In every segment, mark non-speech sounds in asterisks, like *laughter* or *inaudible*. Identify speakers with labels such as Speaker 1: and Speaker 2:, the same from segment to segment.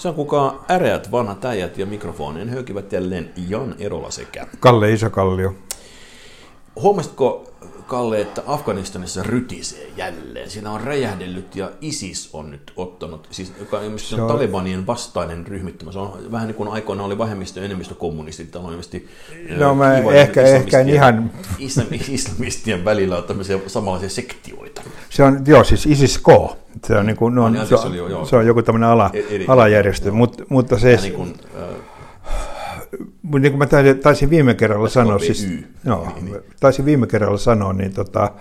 Speaker 1: Se on kuka äreät vanhat äijät ja mikrofonien höykivät jälleen Jan Erola sekä.
Speaker 2: Kalle Isokallio.
Speaker 1: Huomasitko, Kalle, että Afganistanissa rytisee jälleen? Siinä on räjähdellyt ja ISIS on nyt ottanut, siis, joka on
Speaker 2: Se on-
Speaker 1: Talibanien vastainen ryhmittymä. Se on vähän niin kuin aikoinaan oli vähemmistö- enemmistökommunistit, täällä on ilmeisesti
Speaker 2: No mä
Speaker 1: kiivaiden
Speaker 2: ehkä- ehkä en ihan-
Speaker 1: Islam- Islamistien välillä on tämmöisiä samanlaisia sektioita.
Speaker 2: Se on, joo, siis ISIS-K. Se on, niin kuin, no,
Speaker 1: Ah, niin,
Speaker 2: se,
Speaker 1: se oli jo, joo.
Speaker 2: on, se on joku tämmöinen ala,
Speaker 1: E- eri-
Speaker 2: alajärjestö,
Speaker 1: joo.
Speaker 2: Mut, mutta se,
Speaker 1: Vähän niin kuin,
Speaker 2: Mutta niin kuin mä taisin, taisin viime kerralla sanoa,
Speaker 1: SKPY.
Speaker 2: siis, joo,
Speaker 1: Niin,
Speaker 2: taisin viime kerralla sanoa, niin tota,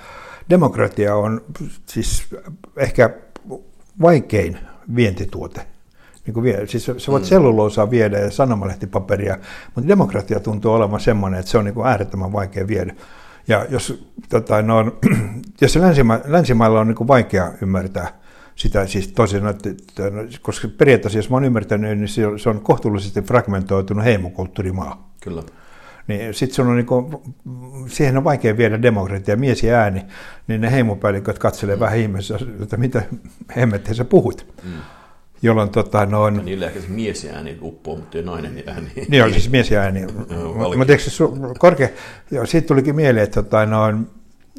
Speaker 2: demokratia on siis ehkä vaikein vientituote. Niin kuin vie, siis sä voit mm. selluloosaa viedä ja sanomalehtipaperia, mutta demokratia tuntuu olevan semmoinen, että se on niin kuin äärettömän vaikea viedä. Ja jos, tota, no, *clears throat* jos länsima, länsimailla on niin kuin vaikea ymmärtää sitä, siis toisin, että, no, koska periaatteessa, jos mä oon ymmärtänyt, niin se on, se on kohtuullisesti fragmentoitunut heimokulttuurimaa.
Speaker 1: kyllä.
Speaker 2: Niin sitten sun on niinku, siihen on vaikea viedä demokratia, mies ja ääni, niin ne heimopäälliköt katselee mm. vähän ihmeessä, että mitä hemmettiä sä puhut. Mm. Jolloin tota,
Speaker 1: Ja
Speaker 2: noin,
Speaker 1: niillä ehkä se mies ääni uppoo, mutta ei nainen ääni.
Speaker 2: niin on siis mies ja ääni. *laughs* Mutta eikö se su- korkea, joo, siitä tulikin mieleen, että tota, noin,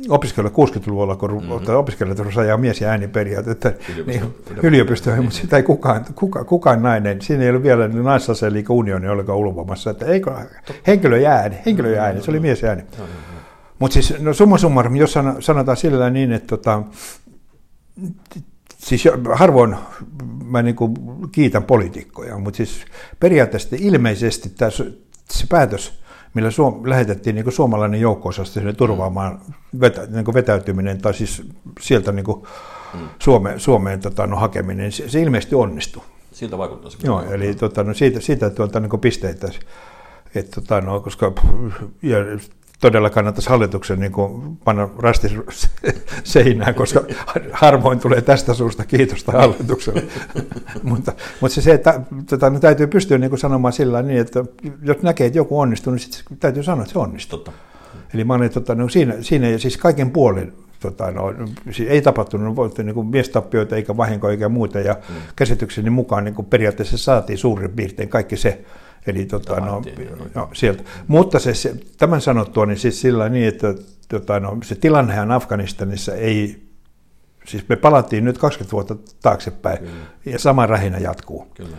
Speaker 2: opiskella 60-luvulla, kun mm-hmm. opiskelijat rupesivat ajaa mies- ja ääniperiaatetta niin,
Speaker 1: yliopisto-
Speaker 2: yliopistoihin, mutta sitä ei kukaan, kuka, kukaan nainen, siinä ei ollut vielä naisaseen liikan unioni ollenkaan ulvomassa, että eikö, henkilö ja ääni, henkilö ja ääni, se oli mies ja ääni. Mutta siis no summa summarum, jos sano- sanotaan sillä niin, että tota, siis harvoin mä niinku kiitän poliitikkoja, mutta siis periaatteessa ilmeisesti tämä, se päätös, millä Suom- lähetettiin niinku suomalainen sinne turvaamaan vetä, niinku vetäytyminen tai siis sieltä niinku Suomeen, Suomeen tota, no, hakeminen, se, se ilmeisesti onnistui.
Speaker 1: Siltä vaikuttaa se.
Speaker 2: Joo, eli tota, no, siitä, siitä tuolta niin pisteitä, et, tota, no, koska ja todella kannattaisi hallituksen niin kuin, panna rasti *laughs* seinään, koska harvoin tulee tästä suusta kiitosta hallitukselle. *laughs* mutta, mutta se, se että tota, no, täytyy pystyä niin kuin sanomaan sillä niin, että jos näkee, että joku onnistuu, niin sit täytyy sanoa, että se onnistuu.
Speaker 1: Totta.
Speaker 2: Eli mä olen, tota, no, siinä, siinä ja siis kaiken puolin tota, no, siis ei tapahtunut voitte, niin kuin miestappioita eikä vahinkoja eikä muuta, ja mm. käsitykseni mukaan niin kuin periaatteessa saatiin suurin piirtein kaikki se, eli tota, no, no, sieltä. Mutta se, se, tämän sanottua, niin siis sillä niin, että tota, no, se tilannehan Afganistanissa ei, siis me palattiin nyt 20 vuotta taaksepäin,
Speaker 1: Kyllä.
Speaker 2: ja sama rähinä jatkuu.
Speaker 1: Kyllä.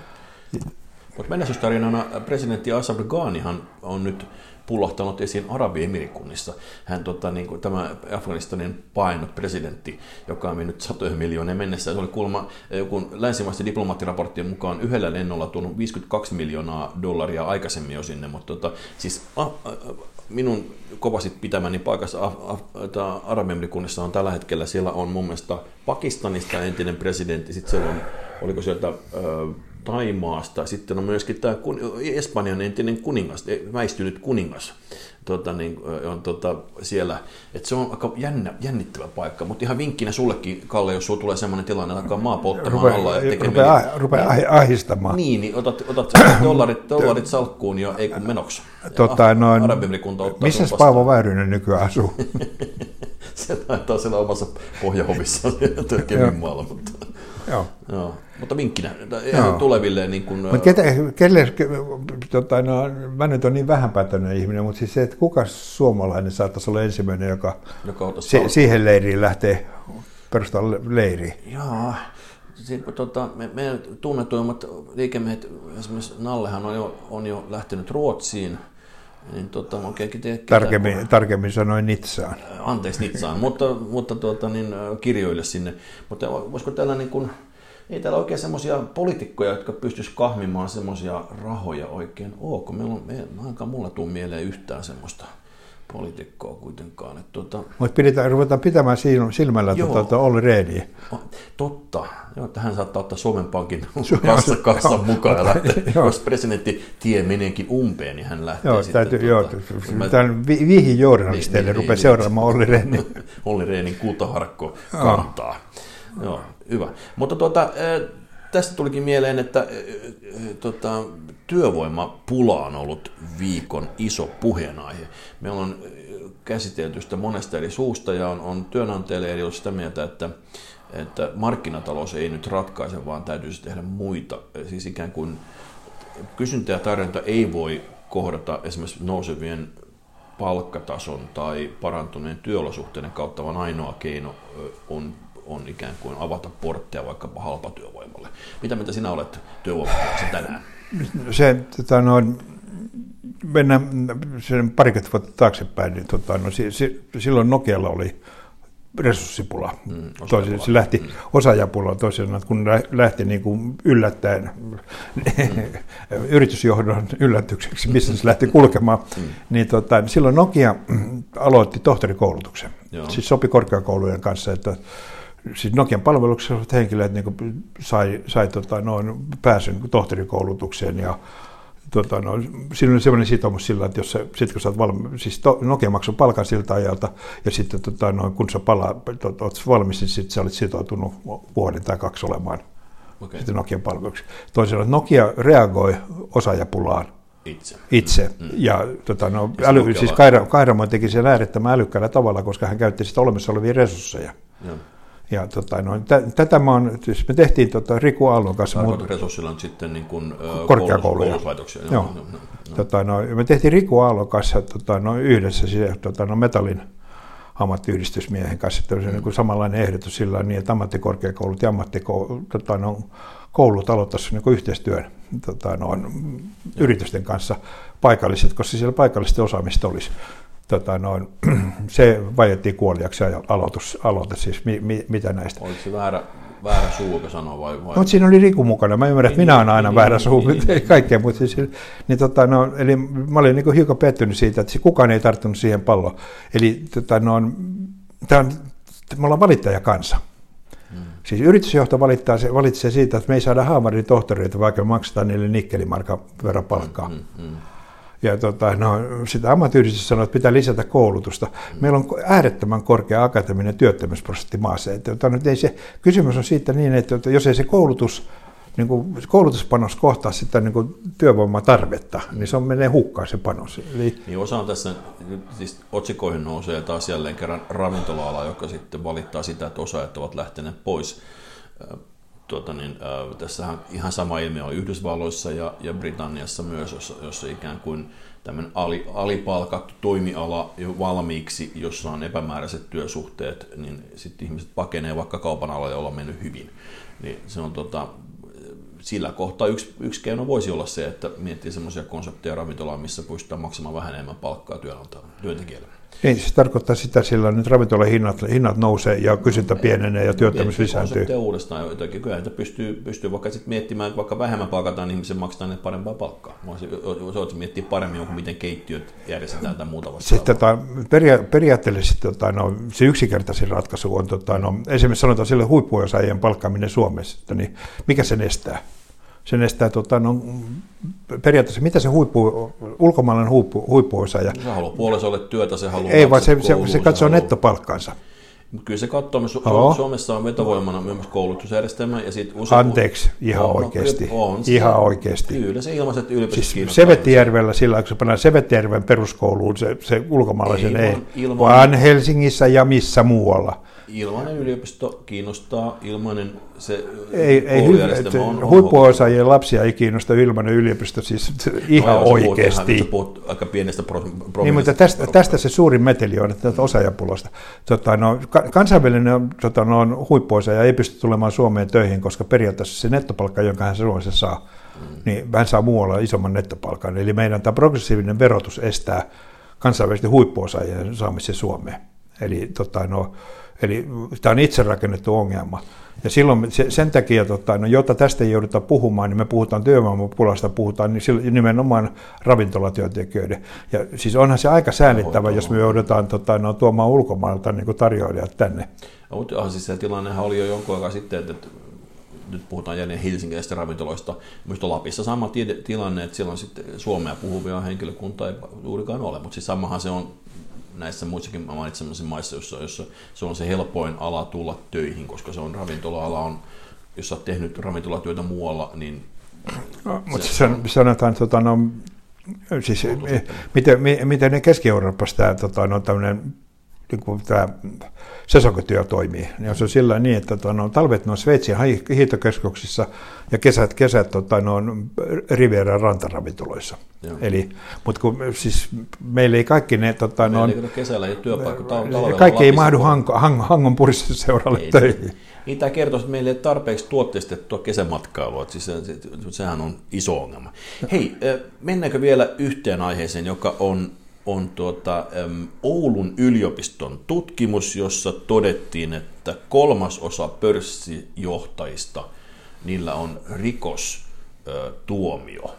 Speaker 1: Mutta menestystarinana presidentti Ashraf Ghanihan on nyt pullahtanut esiin Arabiemirikunnissa. Hän tota, niin kuin, tämä Afganistanin painut presidentti, joka on mennyt satoja miljoonia mennessä. Se oli kuulemma joku länsimaisten diplomaattiraporttien mukaan yhdellä lennolla tuonut 52 miljoonaa dollaria aikaisemmin jo sinne, mutta tota, siis a, a, minun kovasti pitämäni paikassa Af- on tällä hetkellä, siellä on mun mielestä Pakistanista entinen presidentti, sitten siellä on, oliko sieltä ö, Taimaasta, sitten on myöskin tämä kun- Espanjan entinen kuningas, väistynyt kuningas, tota, niin, on tota, siellä. Et se on aika jännä, jännittävä paikka, mutta ihan vinkkinä sullekin, Kalle, jos sulla tulee sellainen tilanne, että alkaa maa polttamaan alla ja
Speaker 2: Rupeaa rupeaa, rupeaa ahi- ahistamaan.
Speaker 1: Niin, niin otat, otat *coughs* dollarit, dollarit salkkuun ja ei kun menoksi.
Speaker 2: Tota, noin,
Speaker 1: Arabiemirikunta ottaa
Speaker 2: missä Paavo Väyrynen nykyään asuu? *laughs*
Speaker 1: Se taitaa siellä omassa pohjahovissaan *laughs* Keminmaalla, mutta,
Speaker 2: Joo.
Speaker 1: joo. mutta vinkkinä
Speaker 2: Joo.
Speaker 1: tuleville niin kuin,
Speaker 2: Mutta ketä, kelle, ke, tota, no, mä nyt on niin vähänpätöinen ihminen, mutta siis se, että kuka suomalainen saattaisi olla ensimmäinen, joka
Speaker 1: joka
Speaker 2: se, siihen leiriin lähtee perustaa le- leiriin.
Speaker 1: Joo, Sitten, tota, me, meidän tunnetuimmat liikemiehet, esimerkiksi Nallehan on jo, on jo lähtenyt Ruotsiin, niin tota, mä oikein tiedä, ketä-
Speaker 2: Tarkemmin, tarkemmin sanoin Nitsaan.
Speaker 1: anteeksi Nitsaan, mutta, mutta tuota, niin, kirjoille sinne. Mutta voisiko täällä niin kuin, ei täällä oikein semmoisia poliitikkoja, jotka pystyisi kahmimaan semmoisia rahoja oikein kun meillä on, me, ainakaan mulla tuu mieleen yhtään semmoista poliitikkoa kuitenkaan. Että, tuota,
Speaker 2: Mutta pidetään, ruvetaan pitämään sil- silmällä
Speaker 1: Joo.
Speaker 2: tuota, Olli Rehniä.
Speaker 1: totta, joo, että hän saattaa ottaa Suomen Pankin *laughs* kanssa, kanssa mukaan ja lähteä, *laughs*
Speaker 2: Joo.
Speaker 1: jos presidentti tie meneekin umpeen, niin hän lähtee
Speaker 2: Joo,
Speaker 1: sitten.
Speaker 2: täytyy, joo,
Speaker 1: tuota, mä-
Speaker 2: tämän vi- viihin journalisteille
Speaker 1: Niin, niin,
Speaker 2: rupeaa
Speaker 1: niin,
Speaker 2: seuraamaan Olli Rehniä. *laughs*
Speaker 1: Olli Rehnin kultaharkko kantaa. Joo, hyvä. Mutta tuota, eh, tästä tulikin mieleen, että eh, eh, tota, työvoimapula on ollut viikon iso puheenaihe. Me on käsitelty sitä monesta eri suusta ja on, on työnantajille eri sitä mieltä, että että markkinatalous ei nyt ratkaise, vaan täytyisi tehdä muita. Siis ikään kuin kysyntä ja tarjonta ei voi kohdata esimerkiksi nousevien palkkatason tai parantuneen työolosuhteiden kautta, vaan ainoa keino on, on ikään kuin avata portteja vaikkapa halpatyövoimalle. Mitä mitä sinä olet työvoimapuolessa tänään?
Speaker 2: Se, tota, no, mennään sen parikymmentä vuotta taaksepäin, niin tota, no, si, si, silloin Nokialla oli resurssipula. Mm, Toisin, se lähti mm. osaajapula toisin, kun lähti niin kuin yllättäen mm. *laughs* yritysjohdon yllätykseksi, missä se lähti kulkemaan, mm. niin tota, silloin Nokia aloitti tohtorikoulutuksen. Joo. Siis sopi korkeakoulujen kanssa, että siis Nokian palveluksessa olevat henkilöt niin sai, sai tota, noin pääsyn tohtorikoulutukseen ja tota, no, siinä oli sellainen sitoumus sillä, että jos sä, sit kun sä oot valmi, siis to, Nokia maksoi palkan siltä ajalta, ja sitten tota, no, kun sä palaa, to, oot valmis, niin sitten sä olit sitoutunut vuoden tai kaksi olemaan okay. sitten Nokian palveluksi. Sanoen Nokia reagoi osaajapulaan
Speaker 1: itse.
Speaker 2: itse. Mm. Ja, tota, no, ja äly, siis Kaira, Kairamo teki sen äärettömän älykkäällä tavalla, koska hän käytti sitä olemassa olevia resursseja. Joo. Ja tota, no, t- tätä mä on, siis me tehtiin tota, Riku Aallon kanssa.
Speaker 1: Tarkoitus resurssilla on sitten niin kuin,
Speaker 2: korkeakouluja. Koulutuslaitoksia. Joo. Joo. Joo. Tota, no, me tehtiin Riku Aallon kanssa tota, no, yhdessä siis, tota, no, metallin ammattiyhdistysmiehen kanssa. Että mm. niin samanlainen ehdotus sillä niin, että ammattikorkeakoulut ja ammattikoulut tota, no, koulut aloittaisivat niin yhteistyön tota, no, yritysten kanssa paikalliset, koska siellä paikallista osaamista olisi tota, noin, *clears throat* se vajettiin kuoliaksi ja aloitus, aloite siis, mi, mi, mitä näistä.
Speaker 1: Oliko se väärä, väärä suu, joka sanoi vai? vai?
Speaker 2: No, siinä oli Riku mukana. Mä ymmärrän, että minä olen aina niin, väärä niin, suu, niin, *laughs* niin, kaikkea, mutta siis, niin, tota, no, eli mä olin niin hiukan pettynyt siitä, että kukaan ei tarttunut siihen palloon. Eli tota, no, tämä on, me ollaan valittajakansa. Hmm. Siis yritysjohto valittaa, se, valitsee siitä, että me ei saada haamarin tohtoreita, vaikka maksetaan niille nikkelimarkan verran palkkaa. Hmm, hmm, hmm. Ja tota, no, sitä ammattiyhdistys sanoo, että pitää lisätä koulutusta. Meillä on äärettömän korkea akateeminen työttömyysprosentti maassa. Että, tota, ei se, kysymys on siitä niin, että, jos ei se koulutus niin kuin koulutuspanos kohtaa sitä niin kuin työvoimatarvetta, niin se on menee hukkaan se panos.
Speaker 1: Eli... Niin osa on tässä, siis otsikoihin nousee taas jälleen kerran ravintola-ala, joka sitten valittaa sitä, että osaajat ovat lähteneet pois tuota, niin, äh, tässähän ihan sama ilmiö on Yhdysvalloissa ja, ja Britanniassa myös, jossa, jossa ikään kuin tämmöinen ali, alipalkattu toimiala jo valmiiksi, jossa on epämääräiset työsuhteet, niin sitten ihmiset pakenee vaikka kaupan alalla, jolla on mennyt hyvin. Niin se on tota, sillä kohtaa yksi, yksi keino voisi olla se, että miettii semmoisia konsepteja ravintolaa, missä pystytään maksamaan vähän enemmän palkkaa työntekijälle.
Speaker 2: Niin, se tarkoittaa sitä sillä nyt ravintolan hinnat, hinnat nousee ja kysyntä pienenee ja työttömyys lisääntyy.
Speaker 1: Se uudestaan jotenkin. Kyllä että pystyy, pystyy vaikka sitten miettimään, että vaikka vähemmän palkataan, niin ihmisen maksetaan ne parempaa palkkaa. Se olisi miettiä paremmin jonkun, miten keittiöt järjestetään tai muuta vastaavaa.
Speaker 2: Sitten tota, peria- periaatteellisesti tota, no, se yksinkertaisin ratkaisu on, tota, no, esimerkiksi sanotaan sille huippuosaajien palkkaaminen Suomessa, niin mikä sen estää? Sen estää, tota, no, periaatteessa, mitä se huippu, ulkomaalainen huippu, huippuosaaja...
Speaker 1: Se haluaa puolisolle työtä, se haluaa
Speaker 2: Ei, vaan se, se, se katsoo haluaa... nettopalkkansa.
Speaker 1: Kyllä se katsoo, Su- Suomessa on vetovoimana myös koulutusjärjestelmä. Ja sit
Speaker 2: usein, Anteeksi, ihan on, oikeasti. On, ihan oikeasti.
Speaker 1: Kyllä se ilmaiset yliopistot
Speaker 2: siis Sevettijärvellä, sillä kun se pannaan Sevettijärven peruskouluun, se, se ulkomaalaisen ei, ilman, vaan Helsingissä ja missä muualla.
Speaker 1: Ilmainen yliopisto kiinnostaa, ilmainen se
Speaker 2: ei, ei hy- on, Huippuosaajien lapsia ei kiinnosta ilmainen yliopisto, siis ihan no, oikeasti.
Speaker 1: Puhut, puhut aika pienestä pro,
Speaker 2: niin, mutta tästä, tästä se suurin meteli on, että osaajapulosta. Tota, no, kansainvälinen tota, no, huippuosaaja ei pysty tulemaan Suomeen töihin, koska periaatteessa se nettopalkka, jonka hän Suomessa saa, mm. niin hän saa muualla isomman nettopalkan. Eli meidän tämä progressiivinen verotus estää kansainvälisten huippuosaajien saamisen Suomeen. Eli tota, no, Eli tämä on itse rakennettu ongelma. Ja silloin sen takia, tota, no, jotta tästä ei jouduta puhumaan, niin me puhutaan työvoimapulasta, puhutaan niin nimenomaan ravintolatyöntekijöiden. Ja siis onhan se aika säännittävä, jos me joudutaan tota, no, tuomaan ulkomailta niin tarjoilijat tänne.
Speaker 1: No, mutta siis se tilannehan oli jo jonkun aikaa sitten, että nyt puhutaan jälleen helsinkiläisistä ravintoloista. Minusta Lapissa sama tilanne, että siellä on sitten suomea puhuvia henkilökuntaa ei juurikaan ole, mutta siis samahan se on näissä muissakin mainitsemassa maissa, jossa, jossa se on se helpoin ala tulla töihin, koska se on ravintola-ala, on, jos olet tehnyt ravintolatyötä muualla, niin...
Speaker 2: No, mutta se, on, sanotaan, tota, no, siis, miten, miten ne Keski-Euroopassa tämä tota, no, tämmöinen niin kuin tämä sesonkityö toimii. Ja se on sillä niin, että tota, no, talvet on Sveitsin hiihtokeskuksissa ja kesät, kesät tota, no, Rivieran rantaravintoloissa. Eli, mutta kun, siis meillä ei kaikki ne... Tota,
Speaker 1: no, kesällä ei työpaikka, talvella
Speaker 2: Kaikki ei mahdu hang, hang, Hangon puristuseuralle töihin.
Speaker 1: Niin tämä kertoo, että meillä ei tarpeeksi tuotteistettua kesämatkailua, siis se, se, sehän on iso ongelma. Hei, mennäänkö vielä yhteen aiheeseen, joka on on tuota, Oulun yliopiston tutkimus, jossa todettiin, että kolmasosa pörssijohtajista, niillä on rikostuomio.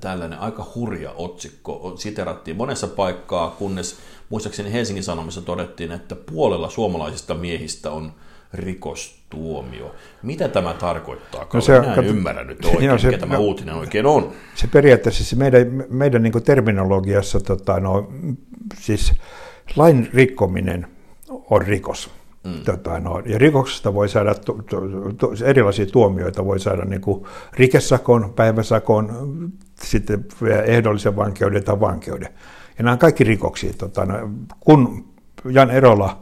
Speaker 1: Tällainen aika hurja otsikko siterattiin monessa paikkaa, kunnes muistaakseni Helsingin Sanomissa todettiin, että puolella suomalaisista miehistä on rikostuomio. Mitä tämä tarkoittaa? No se, Minä en ymmärrä nyt oikein, joo, se, mikä tämä no, uutinen oikein on.
Speaker 2: Se periaatteessa se meidän, meidän niin terminologiassa, tota, no, siis lain rikkominen on rikos. Mm. Tota, no, ja rikoksesta voi saada tu, tu, tu, erilaisia tuomioita, voi saada niin kuin rikesakon, päiväsakon, sitten ehdollisen vankeuden tai vankeuden. Ja nämä on kaikki rikoksia. Tota, no, kun Jan Erola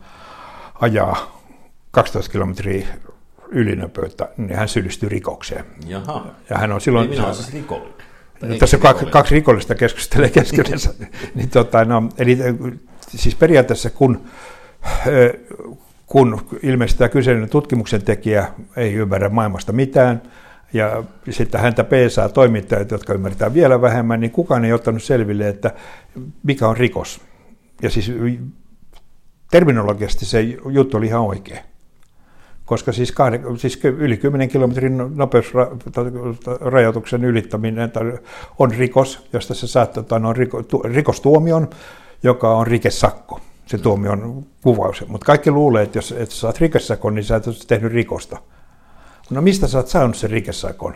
Speaker 2: ajaa 12 kilometriä ylinopeutta, niin hän syyllistyy rikokseen.
Speaker 1: Jaha.
Speaker 2: Ja hän on silloin...
Speaker 1: Niin minä siis rikollinen.
Speaker 2: No, tässä on kaksi, kaksi rikollista keskustelee keskenänsä. *laughs* niin, tota, no, eli siis periaatteessa kun, kun ilmeisesti tämä kyseinen tutkimuksen tekijä ei ymmärrä maailmasta mitään, ja sitten häntä peesaa toimittajat, jotka ymmärtää vielä vähemmän, niin kukaan ei ottanut selville, että mikä on rikos. Ja siis terminologiasti se juttu oli ihan oikea koska siis, kahden, siis yli 10 kilometrin nopeusrajoituksen ylittäminen on rikos, josta se saattaa tota, no, riko, tu, rikostuomion, joka on rikesakko. Se tuomion kuvaus. Mutta kaikki luulee, että jos et saat rikesakon, niin sä et ole tehnyt rikosta. No mistä sä oot saanut sen rikesakon?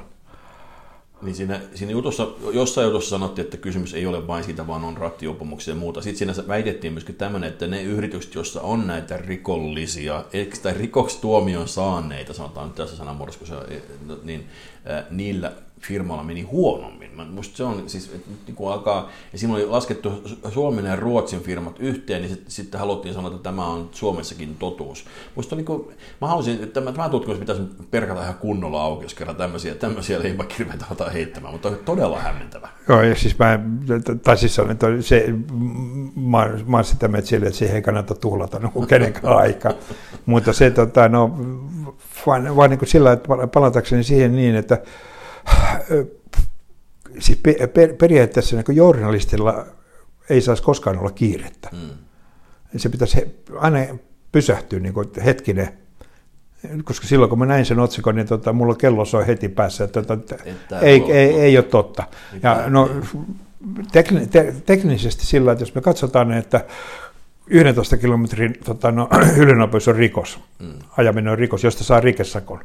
Speaker 1: Niin siinä, siinä jutussa, jossain jutussa sanottiin, että kysymys ei ole vain siitä, vaan on rattiopumuksia ja muuta. Sitten siinä väitettiin myöskin tämmöinen, että ne yritykset, joissa on näitä rikollisia, tai rikokstuomion saaneita, sanotaan nyt tässä sanamuodossa, niin niillä firmalla meni huonommin. Musta se on siis, että niin kun alkaa, ja siinä oli laskettu Suomen ja Ruotsin firmat yhteen, niin sitten, sitten haluttiin sanoa, että tämä on Suomessakin totuus. Musta niin kuin, mä haluaisin, että tämä, tämä tutkimus pitäisi perkata ihan kunnolla auki, jos kerran tämmöisiä, tämmöisiä leimakirveitä aletaan heittämään, mutta on todella hämmentävä.
Speaker 2: Joo, ja siis mä, tai siis on, että se, mä, mä olen sitä mieltä sille, että siihen ei kannata tuhlata no, kenenkään *laughs* aikaa. mutta se, tota, no, vaan, vaan niin kuin sillä, että palatakseni siihen niin, että siis per, periaatteessa niin journalistilla ei saisi koskaan olla kiirettä. Mm. Se pitäisi aina pysähtyä niin kuin hetkinen, koska silloin kun mä näin sen otsikon, niin tota, mulla kello soi heti päässä, että tota, ei, ei, ei, ei ole totta. Ja, no, tekni, te, teknisesti sillä, että jos me katsotaan, että 11 kilometrin tota, no, *clears throat* ylinopeus on rikos, mm. ajaminen on rikos, josta saa rikesakon,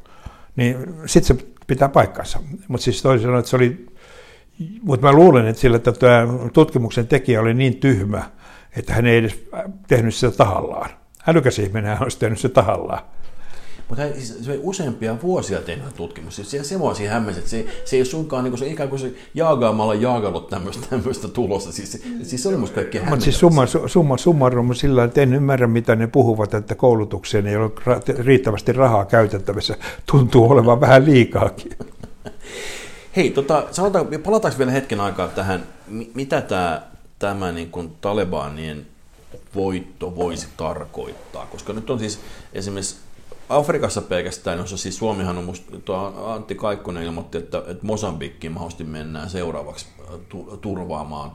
Speaker 2: niin sitten se pitää paikkansa. Mutta siis toisin että se oli, mutta mä luulen, että sillä tämä tutkimuksen tekijä oli niin tyhmä, että hän ei edes tehnyt sitä tahallaan. Älykäs ihminen hän olisi tehnyt se tahallaan.
Speaker 1: Mutta siis se on useampia vuosia tehnyt tutkimus. Siis se, se mua siinä hämmäsi, että se, se ei suinkaan niin kuin se, ikään kuin se jaagaamalla jaagannut tämmöistä, tämmöistä tulosta. Siis, siis se oli musta kaikkein
Speaker 2: Mutta siis summa, summa summarum sillä että en ymmärrä, mitä ne puhuvat, että koulutukseen ei ole riittävästi rahaa käytettävissä. Tuntuu olevan vähän liikaakin. *laughs*
Speaker 1: Hei, tota, sanotaan, palataanko vielä hetken aikaa tähän, mitä tämä, tämä niin kuin Talebanien voitto voisi tarkoittaa, koska nyt on siis esimerkiksi Afrikassa pelkästään, jossa siis Suomihan on musta, tuo Antti Kaikkonen ilmoitti, että, että Mosambikkiin mahdollisesti mennään seuraavaksi äh, turvaamaan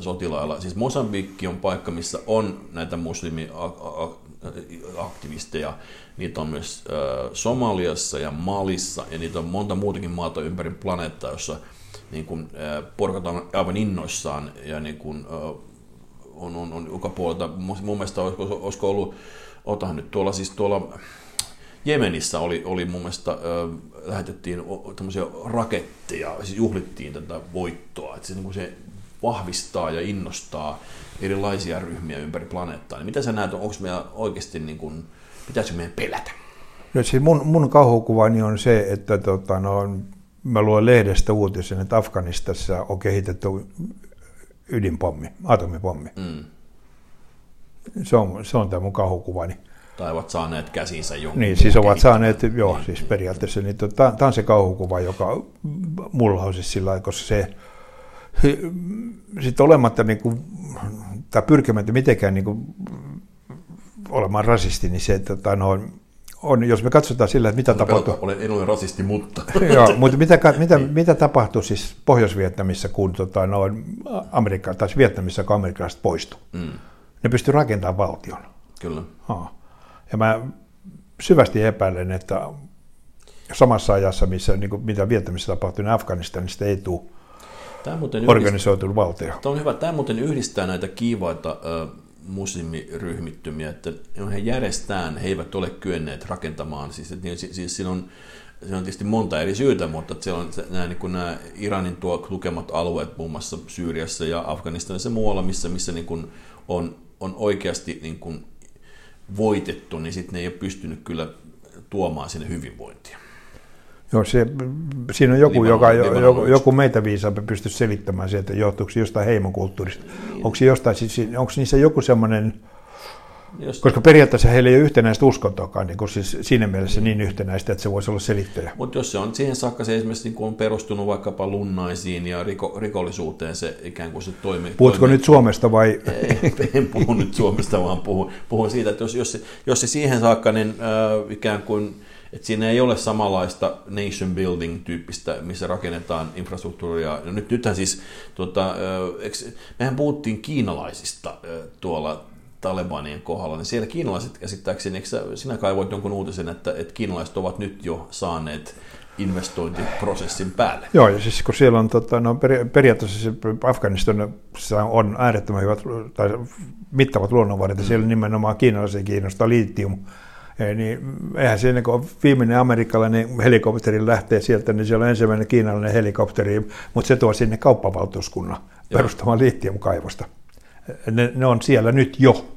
Speaker 1: sotilailla. Siis Mosambikki on paikka, missä on näitä muslimiaktivisteja. Niitä on myös äh, Somaliassa ja Malissa ja niitä on monta muutakin maata ympäri planeettaa, jossa niin kun, äh, porukat on aivan innoissaan ja niin äh, on, on, on joka puolelta. Mun mielestä olisiko ollut, otahan nyt tuolla siis tuolla Jemenissä oli, oli mun mielestä, äh, lähetettiin tämmöisiä raketteja, siis juhlittiin tätä voittoa, että se, niin se vahvistaa ja innostaa erilaisia ryhmiä ympäri planeettaa. Niin mitä sä näet, onko meillä oikeasti, niin kuin, pitäisikö meidän pelätä?
Speaker 2: No, siis mun, mun kauhukuvani on se, että tota, no, mä luen lehdestä uutisen, että Afganistassa on kehitetty ydinpommi, atomipommi. Mm. Se on, se on tämä mun kauhukuvani.
Speaker 1: Tai ovat saaneet käsinsä jonkun.
Speaker 2: Niin, siis ovat saaneet, joo, siis periaatteessa, niin tota, tämä on se kauhukuva, joka mulla on siis sillä koska se, sitten olematta niin kuin, tai pyrkimättä mitenkään niin kuin, olemaan rasisti, niin se, että tota, no, on, jos me katsotaan sillä, että mitä tapahtuu.
Speaker 1: Olen, en ole rasisti, mutta. *laughs*
Speaker 2: Joo, mutta mitä, mitä, mitä tapahtui siis Pohjois-Vietnamissa, kun tota, no, Amerikka, tai Vietnamissa, kun amerikkalaiset poistu? Mm. Ne pystyi rakentamaan valtion.
Speaker 1: Kyllä.
Speaker 2: Ha. Ja mä syvästi epäilen, että samassa ajassa, missä, niin kuin, mitä Vietnamissa tapahtui, niin Afganistanista ei tule Tämä organisoitunut valtio.
Speaker 1: Tämä on hyvä. Tämä muuten yhdistää näitä kiivaita äh, muslimiryhmittymiä, että he järjestään he eivät ole kyenneet rakentamaan. Siis, että, niin, siis siinä, on, siinä on tietysti monta eri syytä, mutta siellä on nämä, niin kuin nämä Iranin tuo tukemat alueet, muun muassa Syyriassa ja Afganistanissa ja muualla, missä, missä niin kuin on, on oikeasti niin kuin voitettu, niin sitten ne ei ole pystynyt kyllä tuomaan sinne hyvinvointia.
Speaker 2: Joo, se, siinä on joku, joka, joku, joku meitä viisaampi pystyy selittämään se, että johtuuko se jostain heimokulttuurista. Niin. Onko, jostain, siis, onko niissä joku semmoinen, Just... Koska periaatteessa heillä ei ole yhtenäistä uskontoakaan, niin siis siinä mielessä niin yhtenäistä, että se voisi olla selittäjä.
Speaker 1: Mutta jos se on siihen saakka se esimerkiksi niin on perustunut vaikkapa lunnaisiin ja riko, rikollisuuteen se ikään kuin se toimii.
Speaker 2: Puhutko
Speaker 1: toimi...
Speaker 2: nyt Suomesta vai? *laughs*
Speaker 1: Ei, en puhu nyt Suomesta, vaan puhun, puhun siitä, että jos, jos, se, jos se siihen saakka niin äh, ikään kuin että siinä ei ole samanlaista nation building-tyyppistä, missä rakennetaan infrastruktuuria. No nyt, nythän siis, tuota, eks, mehän puhuttiin kiinalaisista tuolla Talebanien kohdalla, niin siellä kiinalaiset käsittääkseni, eikö sinä kaivoit jonkun uutisen, että, että kiinalaiset ovat nyt jo saaneet investointiprosessin päälle.
Speaker 2: Joo, ja siis kun siellä on, tota, no, periaatteessa se Afganistan on äärettömän hyvät tai mittavat luonnonvarat, ja mm. siellä nimenomaan kiinalaisia kiinnostaa litium, niin eihän siinä, kun viimeinen amerikkalainen helikopteri lähtee sieltä, niin siellä on ensimmäinen kiinalainen helikopteri, mutta se tuo sinne kauppavaltuuskunnan perustamaan litiumkaivosta. Ne, ne, on siellä nyt jo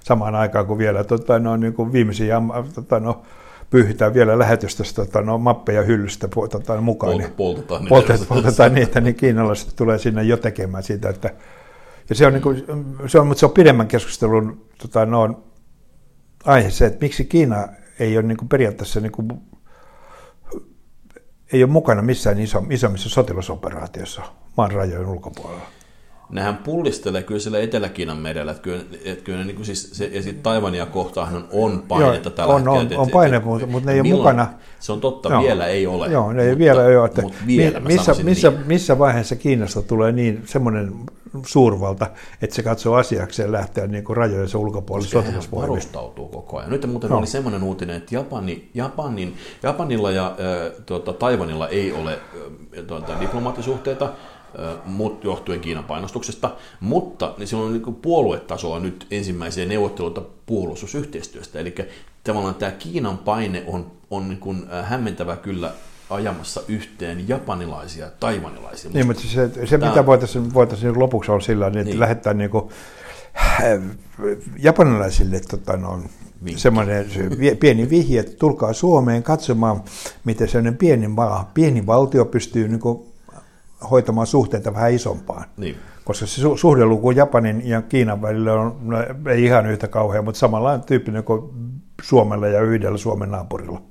Speaker 2: samaan aikaan kuin vielä tota, no, niin kuin viimeisiä tota, no, pyyhitään vielä lähetystöstä tota, no, mappeja hyllystä tota, mukaan.
Speaker 1: Polt, niin, poltetaan,
Speaker 2: niitä. Poltetaan, poltetaan niitä, niin kiinalaiset tulee sinne jo tekemään sitä, että ja se on, niin kuin, se on, mutta se on pidemmän keskustelun tota, no, aihe se, että miksi Kiina ei ole niin kuin periaatteessa niin kuin, ei ole mukana missään iso, isommissa sotilasoperaatioissa maan rajojen ulkopuolella.
Speaker 1: Nehän pullistelee kyllä siellä Etelä-Kiinan merellä, että kyllä, että kyllä niin kuin siis se, ja sitten Taivania kohtaan on painetta Joo, tällä
Speaker 2: on, hetkellä. On, on paine, mutta, mutta ne ei ole mukana.
Speaker 1: Se on totta, Joo. vielä ei ole.
Speaker 2: Joo, ne ei mutta, vielä ole. Että vielä, missä, missä, niin. missä vaiheessa Kiinasta tulee niin semmoinen suurvalta, että se katsoo asiakseen lähteä niin kuin rajojensa ulkopuolelle sotilasvoimiin.
Speaker 1: varustautuu koko ajan. Nyt muuten no. oli semmoinen uutinen, että Japani, Japanin, Japanilla ja äh, tuota, Taivanilla ei ole äh, tuota, diplomaattisuhteita, äh, mut, johtuen Kiinan painostuksesta, mutta niin silloin on niin puoluetasolla nyt ensimmäisiä neuvotteluita puolustusyhteistyöstä, eli tavallaan tämä Kiinan paine on, on niin kuin, hämmentävä kyllä ajamassa yhteen japanilaisia ja taivanilaisia.
Speaker 2: Niin, mutta se, se Tämä... mitä voitaisiin, voitaisiin lopuksi olla sillä, niin, että niin. lähettää niin kuin, äh, japanilaisille tota, no, semmoinen pieni vihje, että tulkaa Suomeen katsomaan, miten sellainen pieni maa, pieni valtio pystyy niin kuin, hoitamaan suhteita vähän isompaan.
Speaker 1: Niin.
Speaker 2: Koska se su- suhdeluku Japanin ja Kiinan välillä on no, ei ihan yhtä kauhea, mutta samanlainen tyyppinen kuin Suomella ja yhdellä Suomen naapurilla.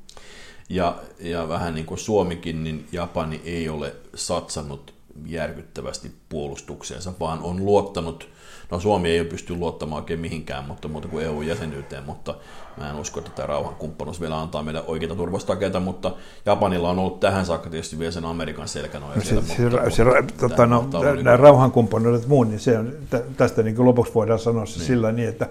Speaker 1: Ja, ja vähän niin kuin Suomikin, niin Japani ei ole satsannut järkyttävästi puolustukseensa, vaan on luottanut, no Suomi ei ole pysty luottamaan oikein mihinkään, mutta muuta kuin EU-jäsenyyteen, mutta mä en usko, että tämä rauhankumppanuus vielä antaa meille oikeita turvastakeita, mutta Japanilla on ollut tähän saakka tietysti vielä sen Amerikan selkänoja. No,
Speaker 2: siellä, se, mutta, se, mutta, tota, no, nämä rauhankumppanuudet muun, niin se on, tästä niin kuin lopuksi voidaan sanoa se niin. sillä niin, että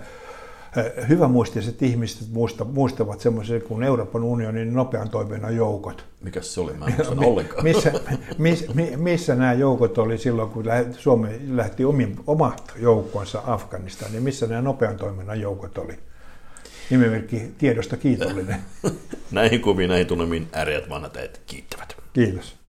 Speaker 2: hyvämuistiset ihmiset muistavat semmoisen kuin Euroopan unionin nopean toiminnan joukot.
Speaker 1: Mikä se oli? Mä en ollenkaan.
Speaker 2: Missä, missä, missä nämä joukot oli silloin, kun Suomi lähti omin, omat joukkonsa Afganistaan, niin missä nämä nopean toiminnan joukot oli? Nimimerkki tiedosta kiitollinen. *laughs*
Speaker 1: näihin kuviin, näihin tunnelmiin äreät vanhat kiittävät.
Speaker 2: Kiitos.